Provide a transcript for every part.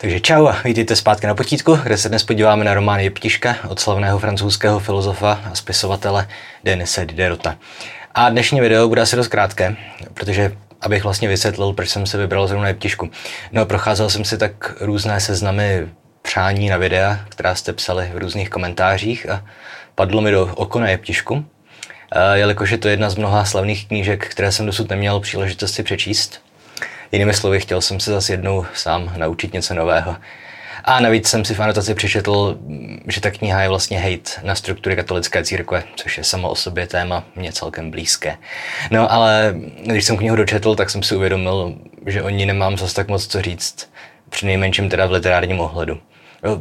Takže čau a vítejte zpátky na potítku, kde se dnes podíváme na román Jeptiška od slavného francouzského filozofa a spisovatele Denise Diderota. A dnešní video bude asi dost krátké, protože abych vlastně vysvětlil, proč jsem se vybral zrovna Jeptišku. No, procházel jsem si tak různé seznamy přání na videa, která jste psali v různých komentářích a padlo mi do oko na Jeptišku, jelikož je to jedna z mnoha slavných knížek, které jsem dosud neměl příležitost si přečíst. Jinými slovy, chtěl jsem se zase jednou sám naučit něco nového. A navíc jsem si v anotaci přečetl, že ta kniha je vlastně hate na struktury katolické církve, což je samo o sobě téma mě celkem blízké. No ale když jsem knihu dočetl, tak jsem si uvědomil, že o ní nemám zase tak moc co říct, při nejmenším teda v literárním ohledu.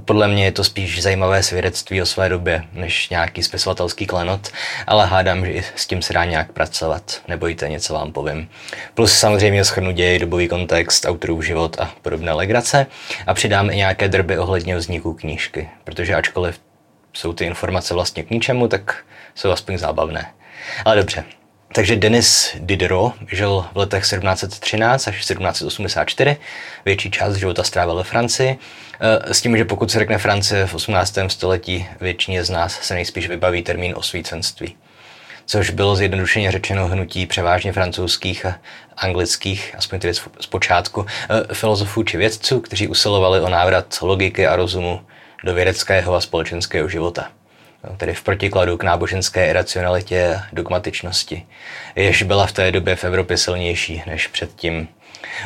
Podle mě je to spíš zajímavé svědectví o své době, než nějaký spisovatelský klenot, ale hádám, že s tím se dá nějak pracovat. Nebojte, něco vám povím. Plus samozřejmě schrnu děj, dobový kontext, autorův život a podobné legrace a přidám i nějaké drby ohledně vzniku knížky, protože ačkoliv jsou ty informace vlastně k ničemu, tak jsou aspoň zábavné. Ale dobře, takže Denis Diderot žil v letech 1713 až 1784, větší část života strávil ve Francii, eh, s tím, že pokud se řekne Francie v 18. století, většině z nás se nejspíš vybaví termín osvícenství, což bylo zjednodušeně řečeno hnutí převážně francouzských a anglických, aspoň tedy z počátku, eh, filozofů či vědců, kteří usilovali o návrat logiky a rozumu do vědeckého a společenského života tedy v protikladu k náboženské iracionalitě a dogmatičnosti, jež byla v té době v Evropě silnější než předtím.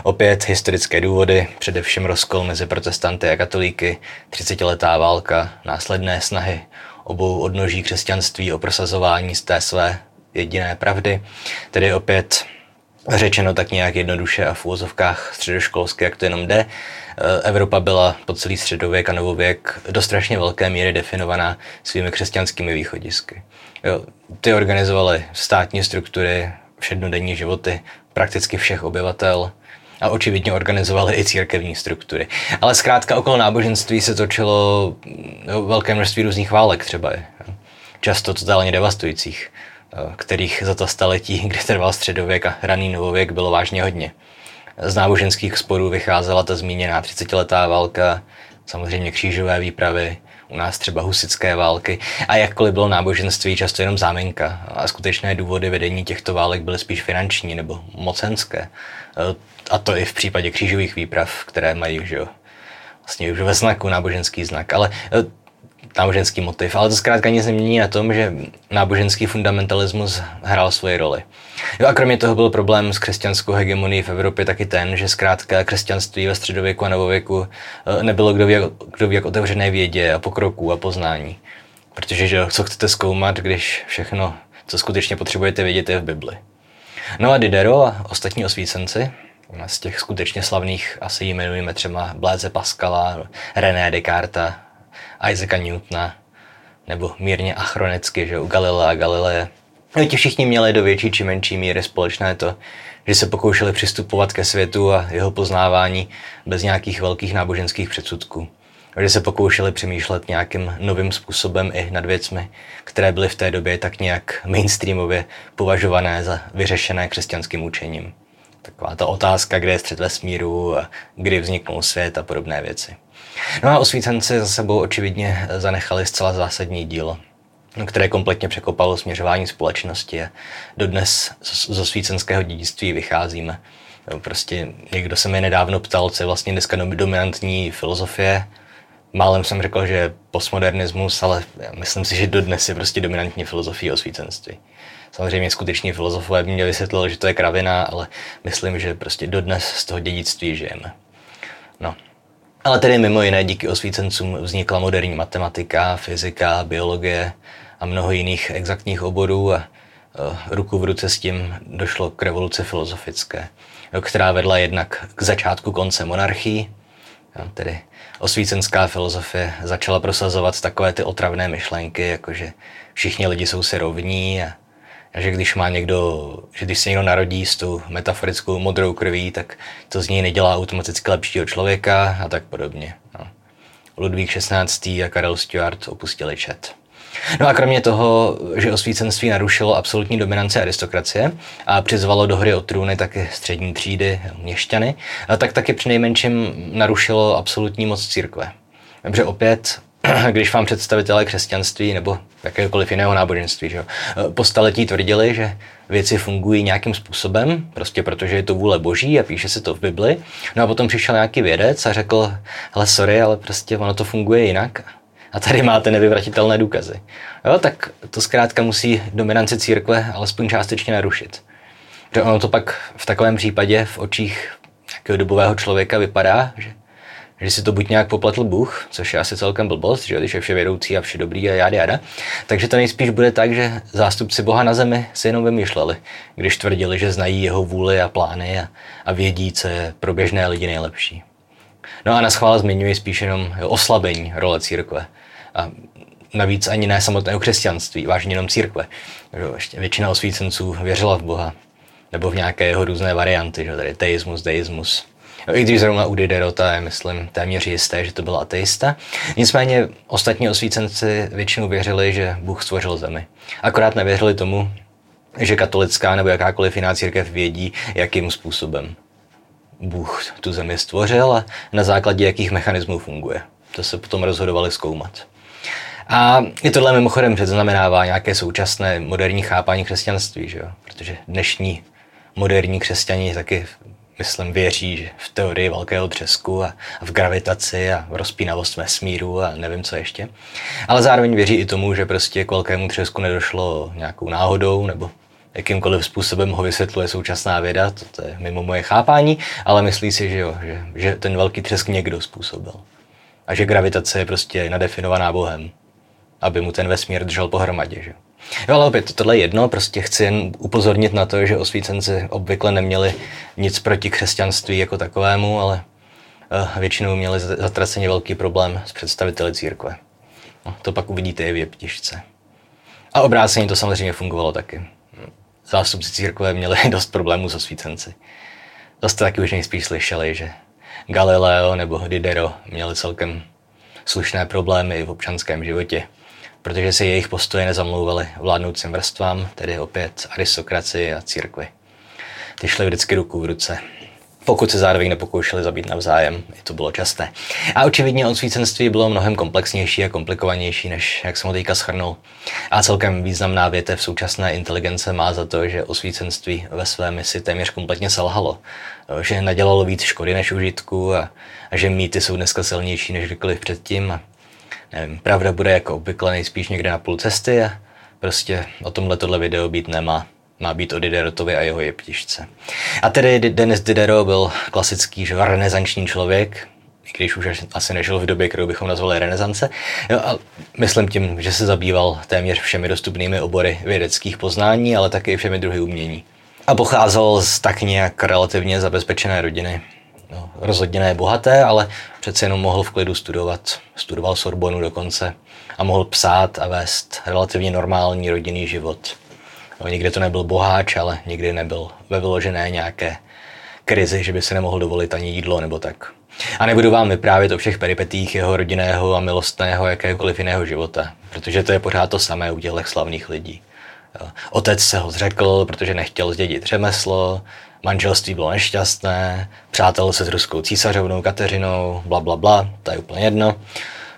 Opět historické důvody, především rozkol mezi protestanty a katolíky, 30-letá válka, následné snahy obou odnoží křesťanství o prosazování z té své jediné pravdy, tedy opět řečeno tak nějak jednoduše a v úvozovkách středoškolské, jak to jenom jde, Evropa byla po celý středověk a novověk do strašně velké míry definovaná svými křesťanskými východisky. Jo, ty organizovaly státní struktury, všednodenní životy prakticky všech obyvatel a očividně organizovaly i církevní struktury. Ale zkrátka okolo náboženství se točilo jo, velké množství různých válek třeba. Jo. Často totálně devastujících, eh, kterých za to staletí, kdy trval středověk a raný novověk, bylo vážně hodně. Z náboženských sporů vycházela ta zmíněná 30-letá válka, samozřejmě křížové výpravy, u nás třeba husické války a jakkoliv bylo náboženství často jenom záminka a skutečné důvody vedení těchto válek byly spíš finanční nebo mocenské. A to i v případě křížových výprav, které mají že jo, vlastně už ve znaku náboženský znak. Ale náboženský motiv, ale to zkrátka nic nemění na tom, že náboženský fundamentalismus hrál svoji roli. Jo a kromě toho byl problém s křesťanskou hegemonií v Evropě taky ten, že zkrátka křesťanství ve středověku a novověku eh, nebylo kdo ví, jak, kdo ví jak otevřené vědě a pokroku a poznání. Protože že, co chcete zkoumat, když všechno, co skutečně potřebujete vědět, je v Bibli. No a Diderot a ostatní osvícenci, z těch skutečně slavných asi jmenujeme třeba Blaise Pascala, René Descartes, Isaaca Newtona, nebo mírně achronicky, že u Galilea a Galileje. No, ti všichni měli do větší či menší míry společné to, že se pokoušeli přistupovat ke světu a jeho poznávání bez nějakých velkých náboženských předsudků. Že se pokoušeli přemýšlet nějakým novým způsobem i nad věcmi, které byly v té době tak nějak mainstreamově považované za vyřešené křesťanským učením. Taková ta otázka, kde je střed vesmíru, kdy vzniknul svět a podobné věci. No a osvícenci za sebou očividně zanechali zcela zásadní dílo, které kompletně překopalo směřování společnosti dodnes z osvícenského dědictví vycházíme. Prostě někdo se mi nedávno ptal, co je vlastně dneska dominantní filozofie. Málem jsem řekl, že postmodernismus, ale myslím si, že dodnes je prostě dominantní filozofie osvícenství. Samozřejmě skuteční filozofové by mě vysvětlili, že to je kravina, ale myslím, že prostě dodnes z toho dědictví žijeme. No. Ale tedy mimo jiné díky osvícencům vznikla moderní matematika, fyzika, biologie a mnoho jiných exaktních oborů a uh, ruku v ruce s tím došlo k revoluci filozofické, která vedla jednak k začátku konce monarchii, tedy osvícenská filozofie začala prosazovat takové ty otravné myšlenky, jako že všichni lidi jsou si rovní a a že když má někdo, že když se někdo narodí s tou metaforickou modrou krví, tak to z něj nedělá automaticky lepšího člověka a tak podobně. No. Ludvík XVI. a Karel Stuart opustili čet. No a kromě toho, že osvícenství narušilo absolutní dominanci aristokracie a přizvalo do hry o trůny taky střední třídy, měšťany, tak taky přinejmenším narušilo absolutní moc církve. Takže opět když vám představitelé křesťanství nebo jakéhokoliv jiného náboženství že po staletí tvrdili, že věci fungují nějakým způsobem, prostě protože je to vůle boží a píše se to v Bibli. No a potom přišel nějaký vědec a řekl, hele sorry, ale prostě ono to funguje jinak. A tady máte nevyvratitelné důkazy. Jo, tak to zkrátka musí dominanci církve alespoň částečně narušit. Že ono to pak v takovém případě v očích nějakého dobového člověka vypadá, že že si to buď nějak popletl Bůh, což je asi celkem blbost, že když je vše vědoucí a vše dobrý a jáda, jáda, takže to nejspíš bude tak, že zástupci Boha na zemi si jenom vymýšleli, když tvrdili, že znají jeho vůli a plány a, a vědí, co je pro běžné lidi nejlepší. No a na schvál zmiňuji spíš jenom oslabení role církve. A navíc ani ne samotného křesťanství, vážně jenom církve. Většina osvícenců věřila v Boha, nebo v nějaké jeho různé varianty, že tady teismus, deismus, i když zrovna u Diderota je, myslím, téměř jisté, že to byl ateista. Nicméně ostatní osvícenci většinou věřili, že Bůh stvořil zemi. Akorát nevěřili tomu, že katolická nebo jakákoliv jiná církev vědí, jakým způsobem Bůh tu zemi stvořil a na základě jakých mechanismů funguje. To se potom rozhodovali zkoumat. A i tohle mimochodem předznamenává nějaké současné moderní chápání křesťanství, že jo? protože dnešní moderní křesťani taky myslím, věří v teorii velkého třesku a, v gravitaci a v rozpínavost vesmíru a nevím co ještě. Ale zároveň věří i tomu, že prostě k velkému třesku nedošlo nějakou náhodou nebo jakýmkoliv způsobem ho vysvětluje současná věda, to, to je mimo moje chápání, ale myslí si, že jo, že, že ten velký třesk někdo způsobil. A že gravitace je prostě nadefinovaná Bohem, aby mu ten vesmír držel pohromadě. Že? Jo, ale opět, tohle je jedno, prostě chci jen upozornit na to, že osvícenci obvykle neměli nic proti křesťanství jako takovému, ale uh, většinou měli zatraceně velký problém s představiteli církve. No, to pak uvidíte i v jeptišce. A obráceně to samozřejmě fungovalo taky. Zástupci církve měli dost problémů s osvícenci. Jste taky už nejspíš slyšeli, že Galileo nebo Didero měli celkem slušné problémy v občanském životě protože si jejich postoje nezamlouvaly vládnoucím vrstvám, tedy opět aristokracii a církvi. Ty šly vždycky ruku v ruce pokud se zároveň nepokoušeli zabít navzájem, i to bylo časté. A očividně odsvícenství bylo mnohem komplexnější a komplikovanější, než jak jsem ho teďka schrnul. A celkem významná větev současné inteligence má za to, že osvícenství ve své misi téměř kompletně selhalo. Že nadělalo víc škody než užitku a, a že mýty jsou dneska silnější než kdykoliv předtím. A nevím, pravda bude jako obvykle nejspíš někde na půl cesty a prostě o tomhle tohle video být nemá. Má být o Diderotovi a jeho jeptišce. A tedy Denis Diderot byl klasický že, renesanční člověk, i když už asi nežil v době, kterou bychom nazvali renesance. Jo, a myslím tím, že se zabýval téměř všemi dostupnými obory vědeckých poznání, ale také všemi druhy umění. A pocházel z tak nějak relativně zabezpečené rodiny no, rozhodně ne bohaté, ale přece jenom mohl v klidu studovat. Studoval Sorbonu dokonce a mohl psát a vést relativně normální rodinný život. No, nikdy to nebyl boháč, ale nikdy nebyl ve vyložené nějaké krizi, že by si nemohl dovolit ani jídlo nebo tak. A nebudu vám vyprávět o všech peripetích jeho rodinného a milostného jakéhokoliv jiného života, protože to je pořád to samé u těchto slavných lidí. Otec se ho zřekl, protože nechtěl zdědit řemeslo, manželství bylo nešťastné, přátel se s ruskou císařovnou Kateřinou, bla, bla, bla, to je úplně jedno.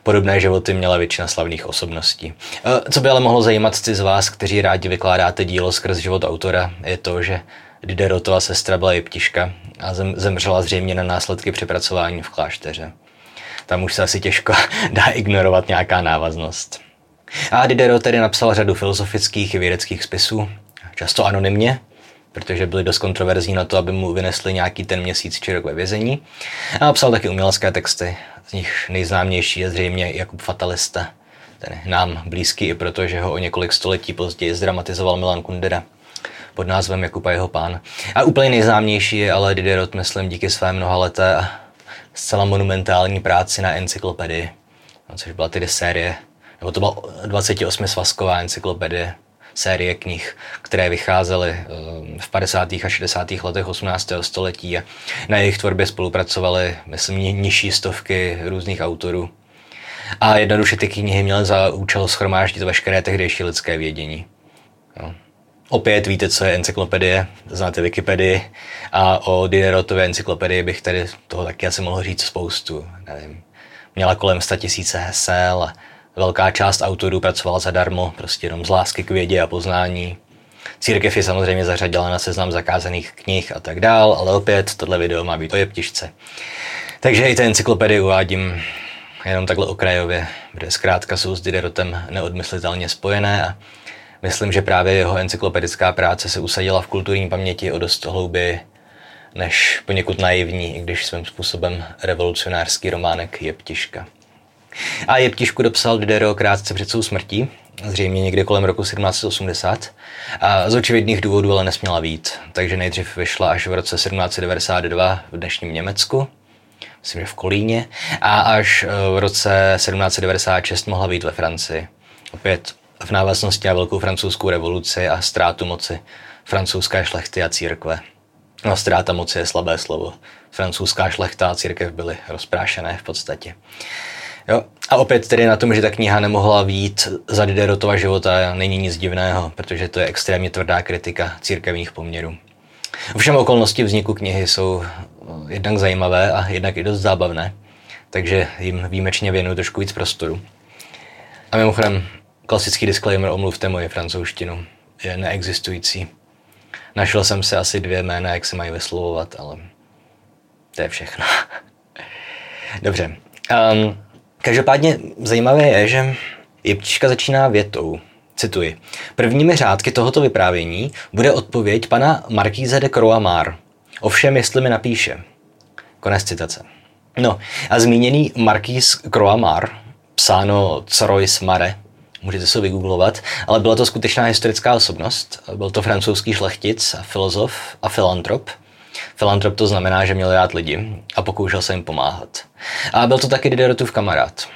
Podobné životy měla většina slavných osobností. E, co by ale mohlo zajímat ty z vás, kteří rádi vykládáte dílo skrz život autora, je to, že Diderotova sestra byla jeptiška a zemřela zřejmě na následky přepracování v klášteře. Tam už se asi těžko dá ignorovat nějaká návaznost. A Diderot tedy napsal řadu filozofických i vědeckých spisů, často anonymně, protože byli dost kontroverzní na to, aby mu vynesli nějaký ten měsíc či rok ve vězení. A napsal taky umělecké texty, z nich nejznámější je zřejmě Jakub Fatalista, ten nám blízký i proto, že ho o několik století později zdramatizoval Milan Kundera pod názvem Jakub a jeho pán. A úplně nejznámější je ale Diderot, myslím, díky své mnohaleté a zcela monumentální práci na encyklopedii, no, což byla tedy série, nebo to byla 28 svazková encyklopedie série knih, které vycházely eh, v 50. a 60. letech 18. století a na jejich tvorbě spolupracovaly, myslím, nižší stovky různých autorů. A jednoduše ty knihy měly za účel schromáždit veškeré tehdejší lidské vědění. No. Opět víte, co je encyklopedie, znáte Wikipedii a o Diderotové encyklopedii bych tady toho taky asi mohl říct spoustu. Nevím. Měla kolem 100 tisíce hesel a velká část autorů pracovala zadarmo, prostě jenom z lásky k vědě a poznání. Církev je samozřejmě zařadila na seznam zakázaných knih a tak dál, ale opět tohle video má být o jeptišce. Takže i té encyklopedii uvádím jenom takhle okrajově, kde zkrátka jsou s Diderotem neodmyslitelně spojené a myslím, že právě jeho encyklopedická práce se usadila v kulturní paměti o dost hlouběji než poněkud naivní, i když svým způsobem revolucionářský románek Jeptiška. A Jeptišku dopsal Diderot krátce před svou smrtí, zřejmě někdy kolem roku 1780. A z očividných důvodů ale nesměla vít, takže nejdřív vyšla až v roce 1792 v dnešním Německu, myslím, že v Kolíně, a až eh, v roce 1796 mohla být ve Francii. Opět v návaznosti na velkou francouzskou revoluci a ztrátu moci francouzské šlechty a církve. No, ztráta moci je slabé slovo. Francouzská šlechta a církev byly rozprášené v podstatě. Jo. A opět tedy na tom, že ta kniha nemohla výjít za Diderotova života, není nic divného, protože to je extrémně tvrdá kritika církevních poměrů. Ovšem okolnosti vzniku knihy jsou jednak zajímavé a jednak i dost zábavné, takže jim výjimečně věnuju trošku víc prostoru. A mimochodem, klasický disclaimer, omluvte moje francouzštinu, je neexistující. Našel jsem si asi dvě jména, jak se mají vyslovovat, ale to je všechno. Dobře. Um, každopádně zajímavé je, že jeptička začíná větou. Cituji. Prvními řádky tohoto vyprávění bude odpověď pana Markíze de Croamar. Ovšem, jestli mi napíše. Konec citace. No a zmíněný Markýz Croamar, psáno Croix Mare, můžete se vygooglovat, ale byla to skutečná historická osobnost. Byl to francouzský šlechtic filozof a filantrop. Filantrop to znamená, že měl rád lidi a pokoušel se jim pomáhat. A byl to taky Diderotův kamarád.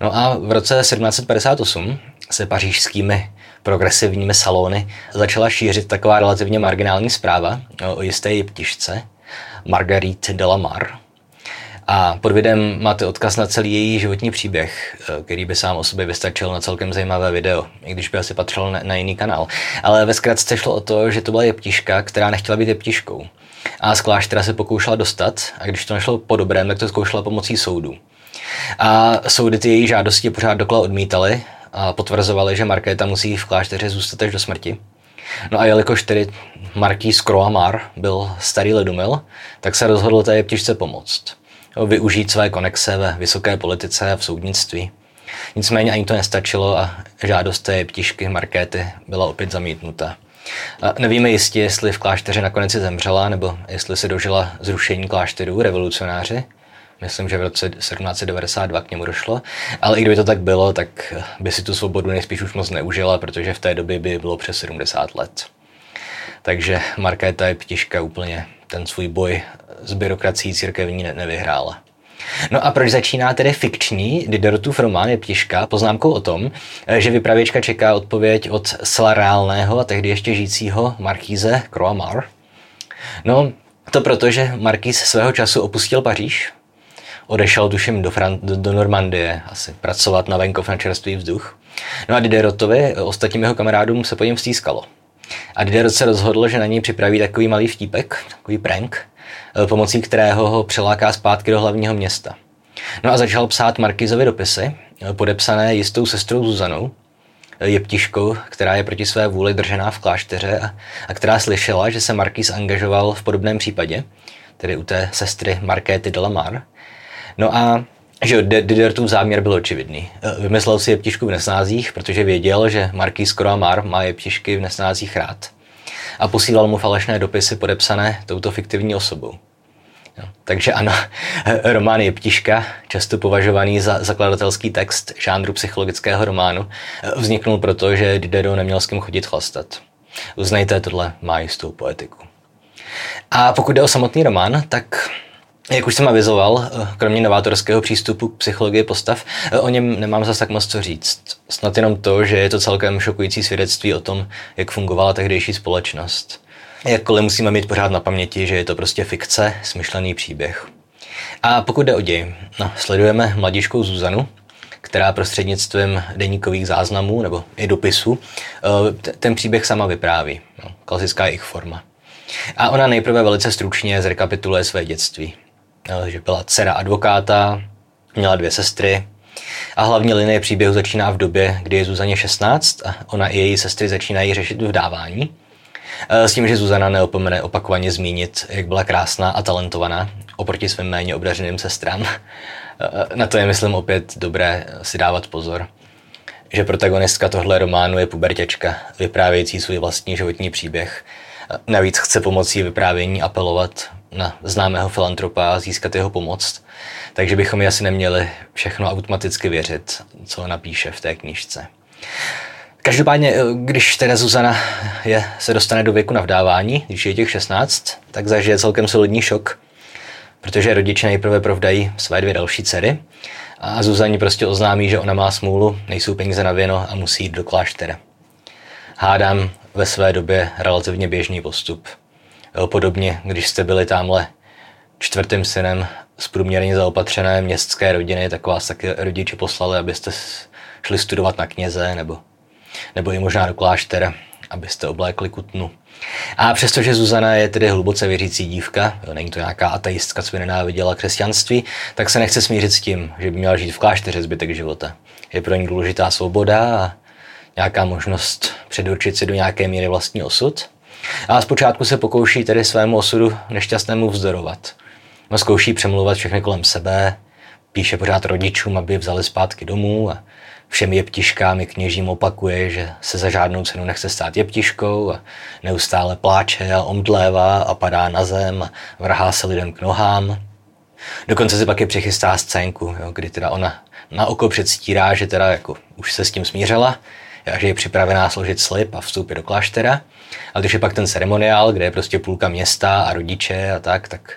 No a v roce 1758 se pařížskými progresivními salony začala šířit taková relativně marginální zpráva o jisté jeptišce, Marguerite de la Mar, a pod videem máte odkaz na celý její životní příběh, který by sám o sobě vystačil na celkem zajímavé video, i když by asi patřil na, na jiný kanál. Ale ve zkratce šlo o to, že to byla jeptiška, která nechtěla být jeptiškou. A z kláštera se pokoušela dostat a když to nešlo po dobrém, tak to zkoušela pomocí soudu. A soudy ty její žádosti pořád dokola odmítali a potvrzovali, že Markéta musí v klášteře zůstat až do smrti. No a jelikož tedy Markýz Croamar byl starý ledumil, tak se rozhodl té jeptišce pomoct využít své konexe ve vysoké politice a v soudnictví. Nicméně ani to nestačilo a žádost té ptišky Markéty byla opět zamítnuta. Nevíme jistě, jestli v klášteře nakonec zemřela, nebo jestli se dožila zrušení klášterů revolucionáři. Myslím, že v roce 1792 k němu došlo. Ale i kdyby to tak bylo, tak by si tu svobodu nejspíš už moc neužila, protože v té době by bylo přes 70 let. Takže Markéta je ptiška úplně ten svůj boj s byrokracií církevní nevyhrála. No a proč začíná tedy fikční Diderotův román je ptiška poznámkou o tom, že vypravěčka čeká odpověď od zcela reálného a tehdy ještě žijícího markíze Croamar? No, to proto, že markíz svého času opustil Paříž, odešel tuším do, Fran- do, do Normandie asi pracovat na venkov na čerstvý vzduch. No a Diderotovi, ostatním jeho kamarádům se po něm stýskalo. A Diderot se rozhodl, že na něj připraví takový malý vtípek, takový prank, eh, pomocí kterého ho přeláká zpátky do hlavního města. No a začal psát Markizovi dopisy, eh, podepsané jistou sestrou Zuzanou, eh, jeptiškou, která je proti své vůli držená v klášteře a, a která slyšela, že se Markiz angažoval v podobném případě, tedy u té sestry Markéty de la Mar. No a že Diderotův záměr byl očividný. Vymyslel si jeptišku v nesnázích, protože věděl, že Marquis Croamar má jeptišky v nesnázích rád. A posílal mu falešné dopisy podepsané touto fiktivní osobou. No, takže ano, román Jeptiška, často považovaný za zakladatelský text žánru psychologického románu, vzniknul proto, že Diderot neměl s kým chodit chlastat. Uznejte, tohle má jistou poetiku. A pokud jde o samotný román, tak jak už jsem avizoval, eh, kromě novátorského přístupu k psychologii postav, eh, o něm nemám zase tak moc co říct. Snad jenom to, že je to celkem šokující svědectví o tom, jak fungovala tehdejší společnost. Jakkoliv musíme mít pořád na paměti, že je to prostě fikce, smyšlený příběh. A pokud jde o děj, no, sledujeme mladíčkou Zuzanu, která prostřednictvím deníkových záznamů nebo i dopisů ten příběh sama vypráví. No, klasická jejich forma. A ona nejprve velice stručně zrekapituluje své dětství. Že byla dcera advokáta, měla dvě sestry, a hlavní linie příběhu začíná v době, kdy je Zuzaně 16 a ona i její sestry začínají řešit vdávání. E, s tím, že Zuzana neopomene opakovaně zmínit, jak byla krásná a talentovaná oproti svým méně obdařeným sestrám. E, na to je, myslím, opět dobré si dávat pozor že protagonistka tohle románu je pubertěčka, vyprávějící svůj vlastní životní příběh. Navíc chce pomocí vyprávění apelovat na známého filantropa a získat jeho pomoc. Takže bychom ji asi neměli všechno automaticky věřit, co napíše v té knižce. Každopádně, když teda Zuzana je, se dostane do věku navdávání, když je těch 16, tak zažije celkem solidní šok, protože rodiče nejprve provdají své dvě další dcery a Zuzaní prostě oznámí, že ona má smůlu, nejsou peníze na věno a musí jít do kláštera. Hádám ve své době relativně běžný postup. Podobně, když jste byli tamhle čtvrtým synem z průměrně zaopatřené městské rodiny, tak vás taky rodiče poslali, abyste šli studovat na kněze nebo, nebo i možná do kláštera, abyste oblékli kutnu. A přestože Zuzana je tedy hluboce věřící dívka, jo, není to nějaká ateistka, co by nenáviděla křesťanství, tak se nechce smířit s tím, že by měla žít v klášteře zbytek života. Je pro ní důležitá svoboda a nějaká možnost předurčit si do nějaké míry vlastní osud. A zpočátku se pokouší tedy svému osudu nešťastnému vzdorovat. No, zkouší přemluvat všechny kolem sebe, píše pořád rodičům, aby vzali zpátky domů a všem jeptiškám i kněžím opakuje, že se za žádnou cenu nechce stát jeptiškou a neustále pláče a omdlévá a padá na zem a vrhá se lidem k nohám. Dokonce si pak je přichystá scénku, jo, kdy teda ona na oko předstírá, že teda jako už se s tím smířila, že je připravená složit slib a vstoupit do kláštera. A když je pak ten ceremoniál, kde je prostě půlka města a rodiče a tak, tak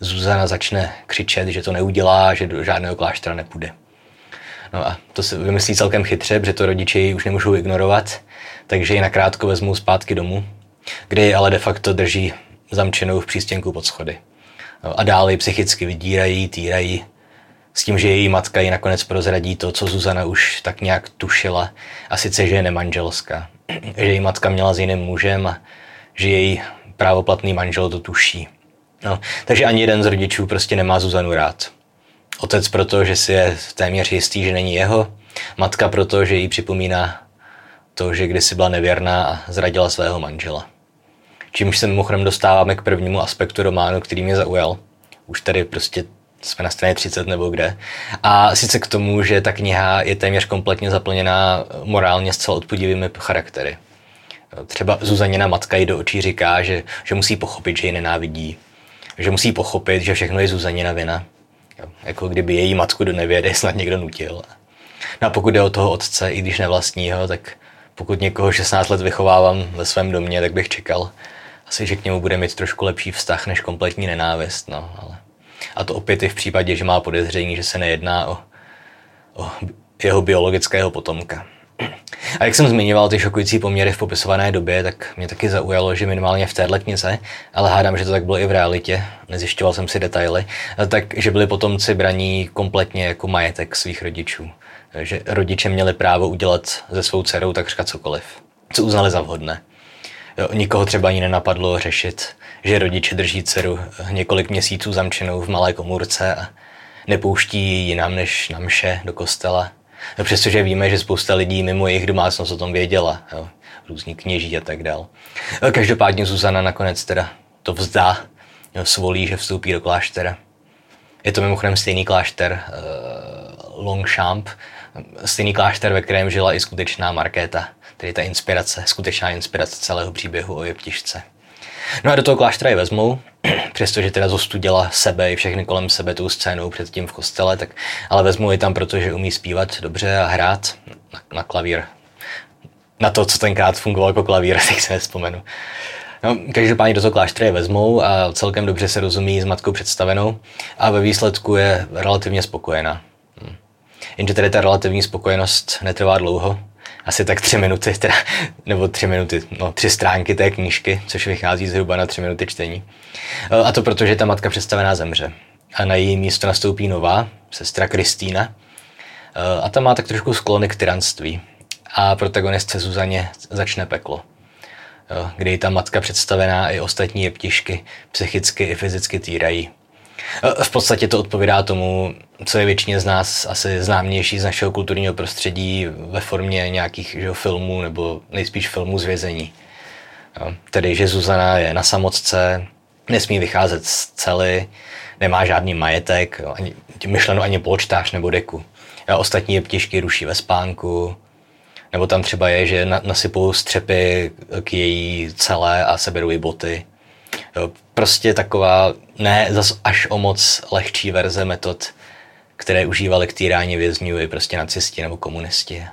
Zuzana začne křičet, že to neudělá, že do žádného kláštera nepůjde. No a to se vymyslí celkem chytře, protože to rodiče ji už nemůžou ignorovat, takže ji nakrátko vezmou zpátky domů, kde ji ale de facto drží zamčenou v přístěnku pod schody. No a dále ji psychicky vydírají, týrají, s tím, že její matka ji nakonec prozradí to, co Zuzana už tak nějak tušila, a sice, že je nemanželská. Že její matka měla s jiným mužem a že její právoplatný manžel to tuší. No, takže ani jeden z rodičů prostě nemá Zuzanu rád. Otec proto, že si je téměř jistý, že není jeho. Matka proto, že jí připomíná to, že kdysi byla nevěrná a zradila svého manžela. Čímž se mimochodem dostáváme k prvnímu aspektu románu, který mě zaujal. Už tady prostě jsme na straně 30 nebo kde. A sice k tomu, že ta kniha je téměř kompletně zaplněná morálně zcela odpudivými charaktery. Třeba Zuzanina matka jí do očí říká, že, že musí pochopit, že ji nenávidí. Že musí pochopit, že všechno je Zuzanina vina. Jako kdyby její matku do nevědy snad někdo nutil. No a pokud jde o toho otce, i když nevlastního, tak pokud někoho 16 let vychovávám ve svém domě, tak bych čekal asi, že k němu bude mít trošku lepší vztah než kompletní nenávist. No, ale... A to opět i v případě, že má podezření, že se nejedná o, o jeho biologického potomka. A jak jsem zmiňoval ty šokující poměry v popisované době, tak mě taky zaujalo, že minimálně v téhle knize, ale hádám, že to tak bylo i v realitě, nezjišťoval jsem si detaily, takže byli potomci braní kompletně jako majetek svých rodičů. Že rodiče měli právo udělat ze svou dcerou takřka cokoliv, co uznali za vhodné. Nikoho třeba ani nenapadlo řešit, že rodiče drží dceru několik měsíců zamčenou v malé komůrce a nepouští ji jinam než na mše do kostela No, přestože víme, že spousta lidí mimo jejich domácnost o tom věděla, jo, různí kněží a tak dál. No, každopádně Zuzana nakonec teda to vzdá, jo, svolí, že vstoupí do kláštera. Je to mimochodem stejný klášter uh, Longchamp, stejný klášter, ve kterém žila i skutečná Markéta, tedy ta inspirace, skutečná inspirace celého příběhu o jeptišce. No a do toho kláštera je vezmou, přestože teda zostudila sebe i všechny kolem sebe tou scénou předtím v kostele, tak ale vezmu ji tam, protože umí zpívat dobře a hrát na, na klavír. Na to, co tenkrát fungovalo jako klavír, tak se nespomenu. No, každopádně do toho kláštera je vezmou a celkem dobře se rozumí s matkou představenou a ve výsledku je relativně spokojená. Hm. Jenže tedy ta relativní spokojenost netrvá dlouho, asi tak tři minuty, teda, nebo tři minuty, no tři stránky té knížky, což vychází zhruba na tři minuty čtení. E, a to proto, že ta matka představená zemře. A na její místo nastoupí nová, sestra Kristýna. a ta má tak trošku sklony k tyranství. A protagonistce Zuzaně začne peklo kdy ta matka představená i ostatní jeptišky psychicky i fyzicky týrají. V podstatě to odpovídá tomu, co je většině z nás asi známější z našeho kulturního prostředí ve formě nějakých že, filmů nebo nejspíš filmů z vězení. Tedy, že Zuzana je na samotce, nesmí vycházet z cely, nemá žádný majetek, ani, myšleno ani polčtář nebo deku. A ostatní jeptišky ruší ve spánku, nebo tam třeba je, že nasypou střepy k její celé a seberou jí boty. Jo, prostě taková ne zas až o moc lehčí verze metod, které užívali k týrání vězňů i prostě nacisti nebo komunisti.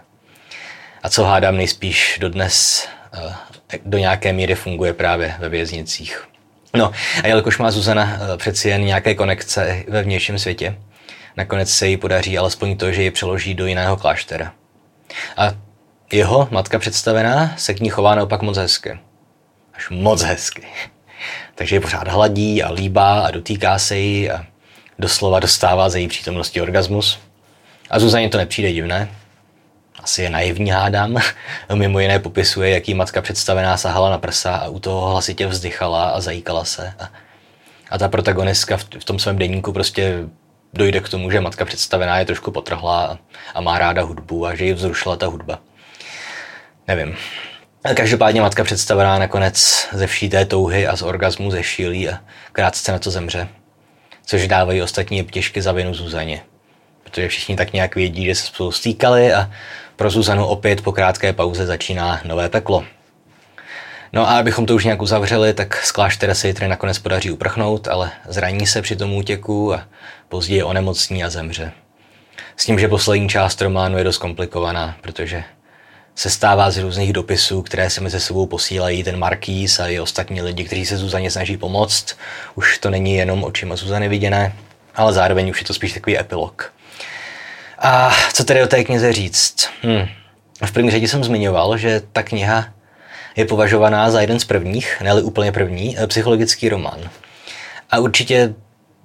A co hádám nejspíš dodnes eh, do nějaké míry funguje právě ve věznicích. No a jelikož má Zuzana eh, přeci jen nějaké konekce ve vnějším světě, nakonec se jí podaří alespoň to, že ji přeloží do jiného kláštera. A jeho matka představená se k ní chová naopak moc hezky. Až moc hezky. Takže je pořád hladí a líbá a dotýká se jí a doslova dostává za její přítomnosti orgasmus. A Zuzaně to nepřijde divné. Asi je naivní hádám. Mimo jiné popisuje, jaký matka představená sahala na prsa a u toho hlasitě vzdychala a zajíkala se. A, a ta protagonistka v, v tom svém denníku prostě dojde k tomu, že matka představená je trošku potrhlá a má ráda hudbu a že ji vzrušila ta hudba. Nevím. Každopádně matka představená nakonec ze vší té touhy a z orgazmu zešílí a krátce na to zemře. Což dávají ostatní ptěžky za vinu Zuzaně. Protože všichni tak nějak vědí, že se spolu stýkali a pro Zuzanu opět po krátké pauze začíná nové peklo. No a abychom to už nějak uzavřeli, tak z kláštera se tedy nakonec podaří uprchnout, ale zraní se při tom útěku a později onemocní a zemře. S tím, že poslední část románu je dost komplikovaná, protože se stává z různých dopisů, které se mezi sebou posílají ten Markýz a i ostatní lidi, kteří se Zuzaně snaží pomoct. Už to není jenom očima Zuzany viděné, ale zároveň už je to spíš takový epilog. A co tedy o té knize říct? Hm. V první řadě jsem zmiňoval, že ta kniha je považovaná za jeden z prvních, ne úplně první, eh, psychologický román. A určitě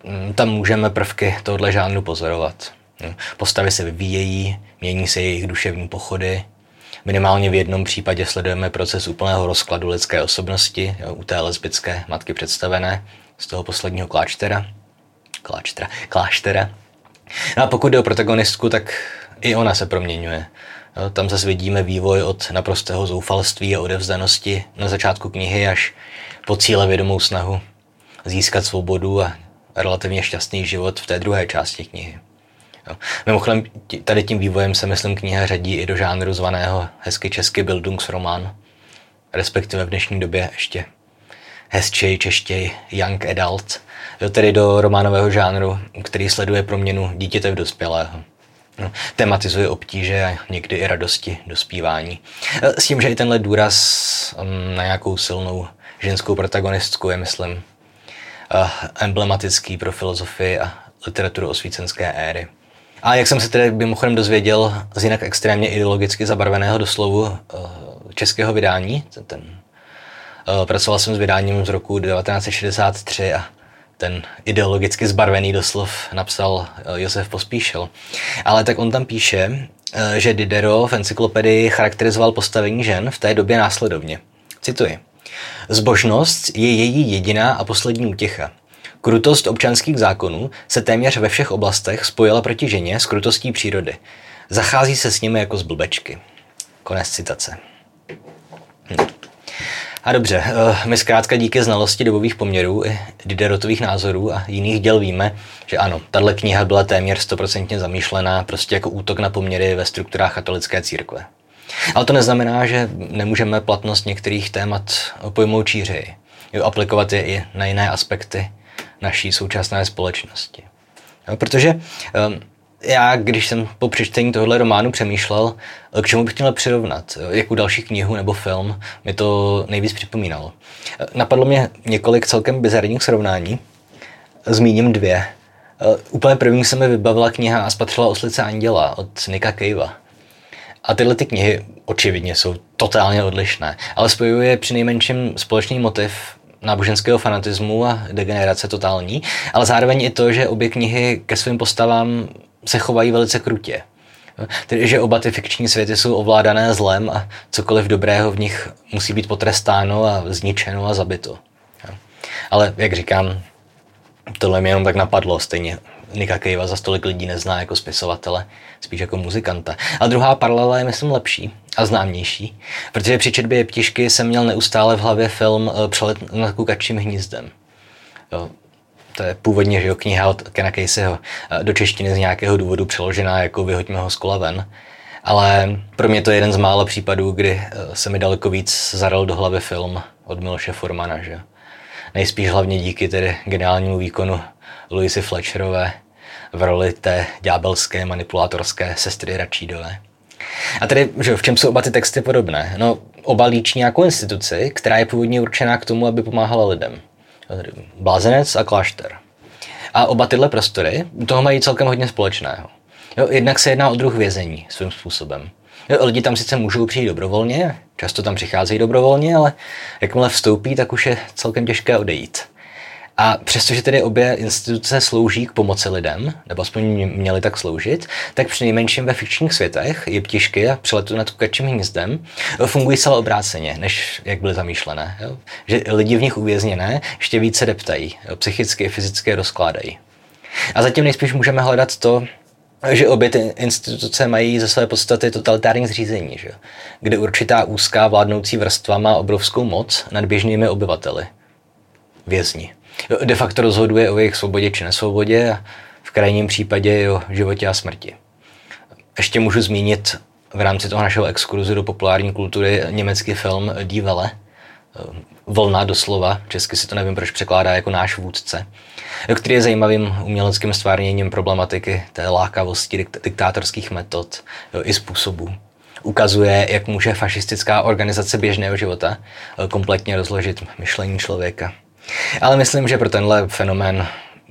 hm, tam můžeme prvky tohoto žánru pozorovat. Hm. Postavy se vyvíjejí, mění se jejich duševní pochody, Minimálně v jednom případě sledujeme proces úplného rozkladu lidské osobnosti jo, u té lesbické matky představené z toho posledního kláštera. Kláštera. Kláštera. No a pokud jde o protagonistku, tak i ona se proměňuje. Jo, tam zase vidíme vývoj od naprostého zoufalství a odevzdanosti na začátku knihy až po cíle vědomou snahu získat svobodu a relativně šťastný život v té druhé části knihy. Jo. Mimochodem, tady tím vývojem se, myslím, kniha řadí i do žánru zvaného hezky česky Bildungsroman, respektive v dnešní době ještě hezčej, češtěj, young adult, jo, tedy do románového žánru, který sleduje proměnu dítěte v dospělého. No, tematizuje obtíže a někdy i radosti dospívání. E, s tím, že i tenhle důraz um, na nějakou silnou ženskou protagonistku je, myslím, uh, emblematický pro filozofii a literaturu osvícenské éry. A jak jsem se tedy mimochodem dozvěděl z jinak extrémně ideologicky zabarveného doslovu eh, českého vydání, ten, ten eh, pracoval jsem s vydáním z roku 1963 a ten ideologicky zbarvený doslov napsal eh, Josef Pospíšil. Ale tak on tam píše, že Diderot v encyklopedii charakterizoval postavení žen v té době následovně. Cituji. Zbožnost je její jediná a poslední útěcha. Krutost občanských zákonů se téměř ve všech oblastech spojila proti ženě s krutostí přírody. Zachází se s nimi jako z blbečky. Konec citace. Hm. A dobře, eh, my zkrátka díky znalosti dobových poměrů i Diderotových názorů a jiných děl víme, že ano, tahle kniha byla téměř stoprocentně zamýšlená prostě jako útok na poměry ve strukturách katolické církve. Ale to neznamená, že nemůžeme platnost některých témat pojmout čířeji, aplikovat je i na jiné aspekty naší současné společnosti. No, protože um, já, když jsem po přečtení tohohle románu přemýšlel, k čemu bych měl přirovnat, jakou další knihu nebo film mi to nejvíc připomínalo. Napadlo mě několik celkem bizarních srovnání, zmíním dvě. Úplně první se mi vybavila kniha A spatřila oslice anděla od Nika Cavea. A tyhle ty knihy očividně jsou totálně odlišné, ale spojuje při nejmenším společný motiv náboženského fanatismu a degenerace totální, ale zároveň i to, že obě knihy ke svým postavám se chovají velice krutě. Tedy, že oba ty fikční světy jsou ovládané zlem a cokoliv dobrého v nich musí být potrestáno a zničeno a zabito. Ale jak říkám, tohle mi jenom tak napadlo, stejně Nika Kejva za stolik lidí nezná jako spisovatele, spíš jako muzikanta. A druhá paralela je, myslím, lepší a známější, protože při četbě Ptišky jsem měl neustále v hlavě film eh, Přelet nad kukačím hnízdem. Jo, to je původně že jo, kniha od Kena Caseyho, eh, do češtiny z nějakého důvodu přeložená jako Vyhoďme ho z kola ven. Ale pro mě to je jeden z mála případů, kdy eh, se mi daleko víc zaral do hlavy film od Miloše Formana. Že? Nejspíš hlavně díky tedy geniálnímu výkonu Louisy Fletcherové v roli té ďábelské manipulátorské sestry Račídové. A tedy, že v čem jsou oba ty texty podobné? No, oba líčí nějakou instituci, která je původně určená k tomu, aby pomáhala lidem. Blázenec a klášter. A oba tyhle prostory toho mají celkem hodně společného. Jo, jednak se jedná o druh vězení svým způsobem. Jo, lidi tam sice můžou přijít dobrovolně, často tam přicházejí dobrovolně, ale jakmile vstoupí, tak už je celkem těžké odejít. A přestože tedy obě instituce slouží k pomoci lidem, nebo aspoň měly tak sloužit, tak při nejmenším ve fikčních světech, jeptišky a přeletu nad kukačím hnízdem, fungují celé obráceně, než jak byly zamýšlené. Jo? Že lidi v nich uvězněné ještě více deptají, jo? psychicky, fyzicky rozkládají. A zatím nejspíš můžeme hledat to, že obě ty instituce mají ze své podstaty totalitární zřízení, že? kde určitá úzká vládnoucí vrstva má obrovskou moc nad běžnými obyvateli. Vězni de facto rozhoduje o jejich svobodě či nesvobodě a v krajním případě o životě a smrti. Ještě můžu zmínit v rámci toho našeho exkurzu do populární kultury německý film Die Welle, Volná doslova, česky si to nevím, proč překládá jako náš vůdce, který je zajímavým uměleckým stvárněním problematiky té lákavosti diktátorských metod i způsobů. Ukazuje, jak může fašistická organizace běžného života kompletně rozložit myšlení člověka. Ale myslím, že pro tenhle fenomén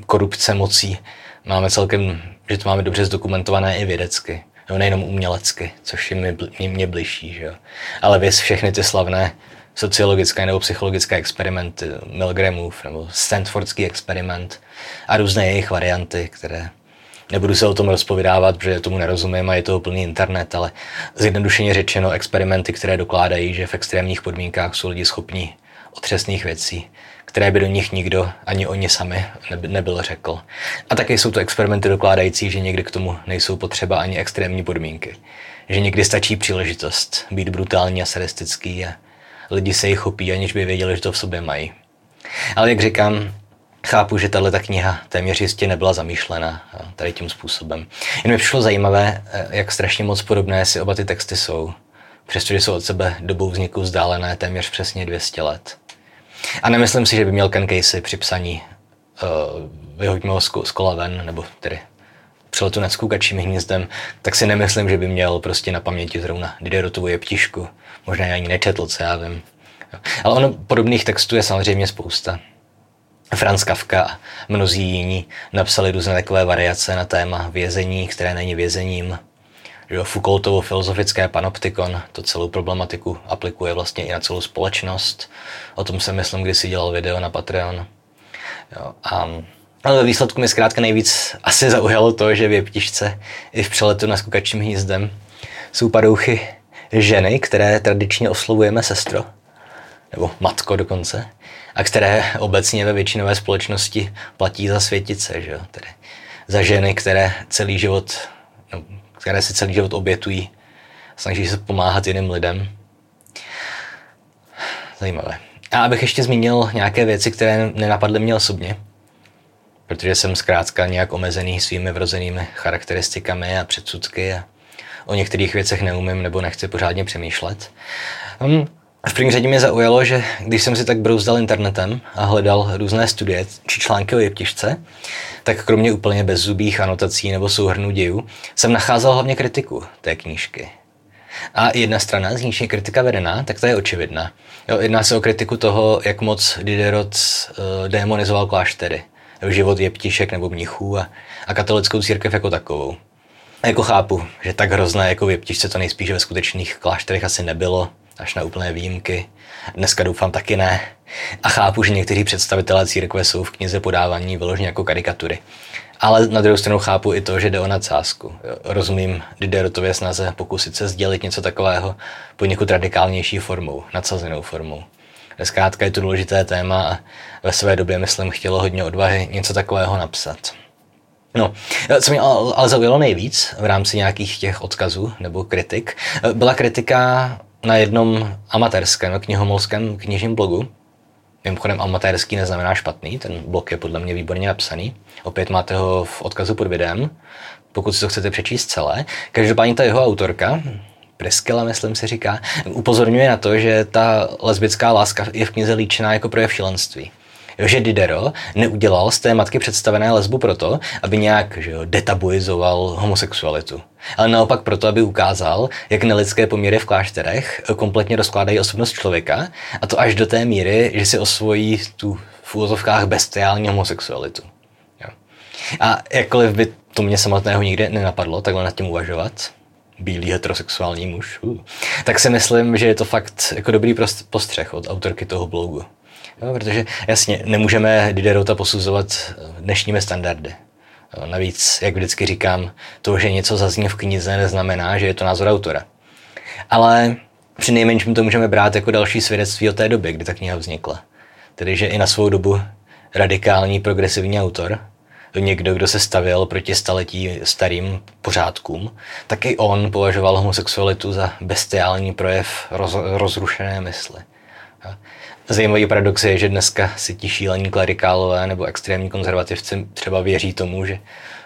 korupce mocí máme celkem, že to máme dobře zdokumentované i vědecky. No, nejenom umělecky, což je mě, mě, bližší. Že jo. Ale věc všechny ty slavné sociologické nebo psychologické experimenty, Milgramův nebo Stanfordský experiment a různé jejich varianty, které nebudu se o tom rozpovídávat, protože tomu nerozumím a je to plný internet, ale zjednodušeně řečeno experimenty, které dokládají, že v extrémních podmínkách jsou lidi schopni otřesných věcí které by do nich nikdo, ani oni sami, nebyl řekl. A také jsou to experimenty dokládající, že někdy k tomu nejsou potřeba ani extrémní podmínky. Že někdy stačí příležitost být brutální a sadistický a lidi se jich chopí, aniž by věděli, že to v sobě mají. Ale jak říkám, chápu, že tahle kniha téměř jistě nebyla zamýšlena tady tím způsobem. Jen mi přišlo zajímavé, jak strašně moc podobné si oba ty texty jsou, přestože jsou od sebe dobou vzniku vzdálené téměř přesně 200 let. A nemyslím si, že by měl Ken Casey při psaní uh, vyhoďme ho z kola ven, nebo tedy přiletu nad skůkačím hnízdem, tak si nemyslím, že by měl prostě na paměti zrovna Diderotovu jeptišku. Možná ani nečetl, co já vím. Ale ono podobných textů je samozřejmě spousta. Franz Kafka a mnozí jiní napsali různé takové variace na téma vězení, které není vězením, Jo, Foucaultovo filozofické panoptikon to celou problematiku aplikuje vlastně i na celou společnost. O tom jsem myslím, když si dělal video na Patreon. Jo, a ale ve výsledku mi zkrátka nejvíc asi zaujalo to, že v jeptišce i v přeletu na skukačím hnízdem jsou padouchy ženy, které tradičně oslovujeme sestro, nebo matko dokonce, a které obecně ve většinové společnosti platí za světice, že jo? Tedy za ženy, které celý život, no, které si celý život obětují, snaží se pomáhat jiným lidem. Zajímavé. A abych ještě zmínil nějaké věci, které nenapadly mě osobně, protože jsem zkrátka nějak omezený svými vrozenými charakteristikami a předsudky a o některých věcech neumím nebo nechci pořádně přemýšlet. Um, v první řadě mě zaujalo, že když jsem si tak brouzdal internetem a hledal různé studie či články o jeptišce, tak kromě úplně bezzubých anotací nebo souhrnů dějů jsem nacházel hlavně kritiku té knížky. A jedna strana, z níž je kritika vedená, tak to je očividná. Jo, jedná se o kritiku toho, jak moc Diderot uh, demonizoval kláštery, život jeptišek nebo mnichů a, a katolickou církev jako takovou. A jako chápu, že tak hrozné jako v jeptišce to nejspíš ve skutečných klášterech asi nebylo, až na úplné výjimky. Dneska doufám taky ne. A chápu, že někteří představitelé církve jsou v knize podávaní vyloženě jako karikatury. Ale na druhou stranu chápu i to, že jde o nadsázku. Rozumím Diderotově snaze pokusit se sdělit něco takového poněkud radikálnější formou, nadsazenou formou. Zkrátka je to důležité téma a ve své době, myslím, chtělo hodně odvahy něco takového napsat. No, co mě ale zaujalo nejvíc v rámci nějakých těch odkazů nebo kritik, byla kritika na jednom amatérském knihomolském knižním blogu. Mimochodem amatérský neznamená špatný, ten blog je podle mě výborně napsaný. Opět máte ho v odkazu pod videem, pokud si to chcete přečíst celé. Každopádně ta jeho autorka, Preskela, myslím se říká, upozorňuje na to, že ta lesbická láska je v knize líčená jako projev šilenství že Didero neudělal z té matky představené lesbu proto, aby nějak že jo, detabuizoval homosexualitu. Ale naopak proto, aby ukázal, jak nelidské poměry v klášterech kompletně rozkládají osobnost člověka a to až do té míry, že si osvojí tu v úvozovkách bestiální homosexualitu. Jo. A jakkoliv by to mě samotného nikdy nenapadlo takhle nad tím uvažovat, bílý heterosexuální muž, uh, tak si myslím, že je to fakt jako dobrý postřeh od autorky toho blogu. Jo, protože jasně, nemůžeme Diderota posuzovat eh, dnešními standardy. Jo, navíc, jak vždycky říkám, to, že něco zazní v knize, neznamená, že je to názor autora. Ale při nejmenším to můžeme brát jako další svědectví o té době, kdy ta kniha vznikla. Tedy, že i na svou dobu radikální progresivní autor, někdo, kdo se stavěl proti staletí starým pořádkům, tak i on považoval homosexualitu za bestiální projev roz, rozrušené mysli. Zajímavý paradox je, že dneska si ti šílení klerikálové nebo extrémní konzervativci třeba věří tomu, že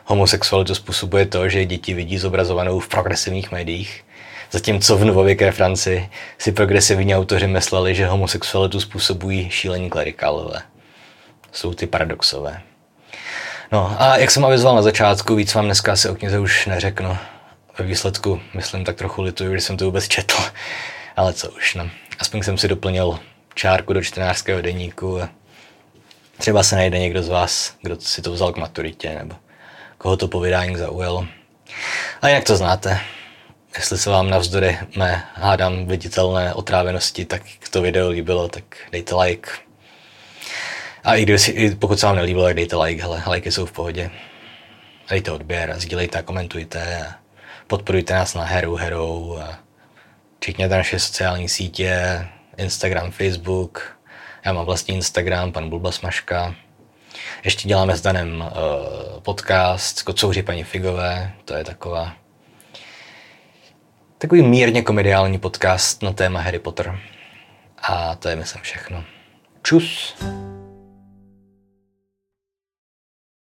homosexualitu způsobuje to, že děti vidí zobrazovanou v progresivních médiích, zatímco v novověké Francii si progresivní autoři mysleli, že homosexualitu způsobují šílení klerikálové. Jsou ty paradoxové. No a jak jsem avizoval na začátku, víc vám dneska asi o knize už neřeknu. Ve výsledku, myslím, tak trochu lituju, že jsem to vůbec četl. Ale co už, no. Aspoň jsem si doplnil čárku do čtenářského deníku a třeba se najde někdo z vás, kdo si to vzal k maturitě nebo koho to povídání zaujalo. A jak to znáte, jestli se vám navzdory mé hádám viditelné otrávenosti, tak to video líbilo, tak dejte like. A i když, pokud se vám nelíbilo, tak dejte like, hele, lajky jsou v pohodě. Dejte odběr, sdílejte a komentujte a podporujte nás na Heru Herou a čekněte naše sociální sítě, Instagram, Facebook. Já mám vlastní Instagram, pan Bulba Smaška. Ještě děláme s Danem uh, podcast Kocouři paní Figové. To je taková takový mírně komediální podcast na téma Harry Potter. A to je myslím všechno. Čus!